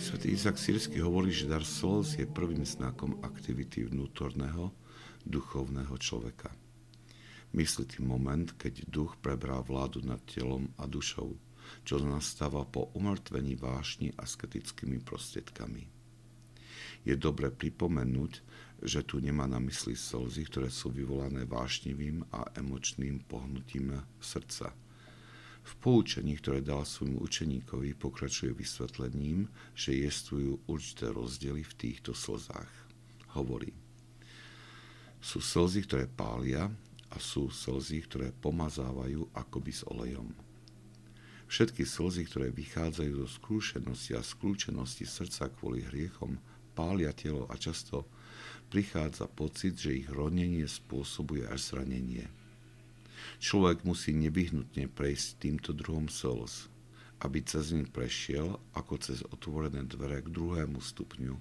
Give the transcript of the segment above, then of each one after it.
Svetý Izak Sírsky hovorí, že dar slz je prvým znakom aktivity vnútorného, duchovného človeka. Myslí tým moment, keď duch prebrá vládu nad telom a dušou, čo nastáva po umrtvení vášni asketickými prostriedkami. Je dobre pripomenúť, že tu nemá na mysli slzy, ktoré sú vyvolané vášnivým a emočným pohnutím srdca – v poučení, ktoré dal svojmu učeníkovi, pokračuje vysvetlením, že jestvujú určité rozdiely v týchto slzách. Hovorí, sú slzy, ktoré pália a sú slzy, ktoré pomazávajú akoby s olejom. Všetky slzy, ktoré vychádzajú zo skúšenosti a skľúčenosti srdca kvôli hriechom, pália telo a často prichádza pocit, že ich ronenie spôsobuje až zranenie – Človek musí nevyhnutne prejsť týmto druhom slz, aby cez ne prešiel ako cez otvorené dvere k druhému stupňu,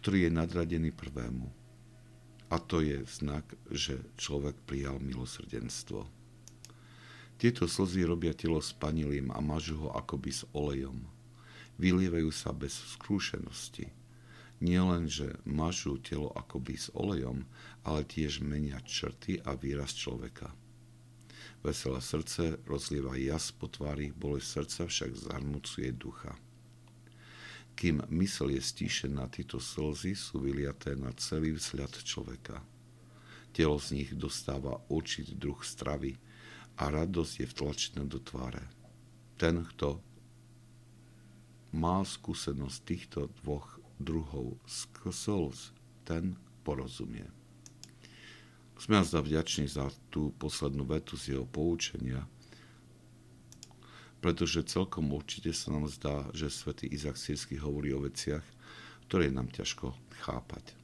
ktorý je nadradený prvému. A to je znak, že človek prijal milosrdenstvo. Tieto slzy robia telo spanilým a mažu ho akoby s olejom. Vylievajú sa bez skrúšenosti. Nie len, že mažú telo akoby s olejom, ale tiež menia črty a výraz človeka. Veselé srdce rozlieva jas po tvári, bolesť srdca však zarmucuje ducha. Kým mysl je stíšená, tieto slzy sú vyliaté na celý vzhľad človeka. Telo z nich dostáva určitý druh stravy a radosť je vtlačená do tváre. Ten, kto má skúsenosť týchto dvoch druhov slz, ten porozumie. Sme zda vďační za tú poslednú vetu z jeho poučenia, pretože celkom určite sa nám zdá, že svätý Izak Sírsky hovorí o veciach, ktoré nám ťažko chápať.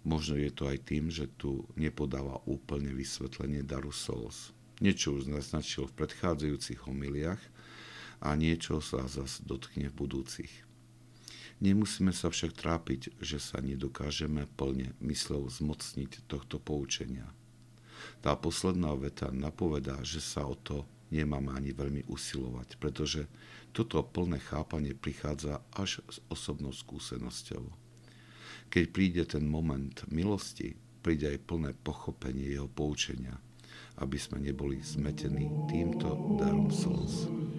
Možno je to aj tým, že tu nepodáva úplne vysvetlenie daru Solos. Niečo už naznačil v predchádzajúcich homiliach a niečo sa zase dotkne v budúcich. Nemusíme sa však trápiť, že sa nedokážeme plne mysľou zmocniť tohto poučenia. Tá posledná veta napovedá, že sa o to nemáme ani veľmi usilovať, pretože toto plné chápanie prichádza až s osobnou skúsenosťou. Keď príde ten moment milosti, príde aj plné pochopenie jeho poučenia, aby sme neboli zmetení týmto darom slz.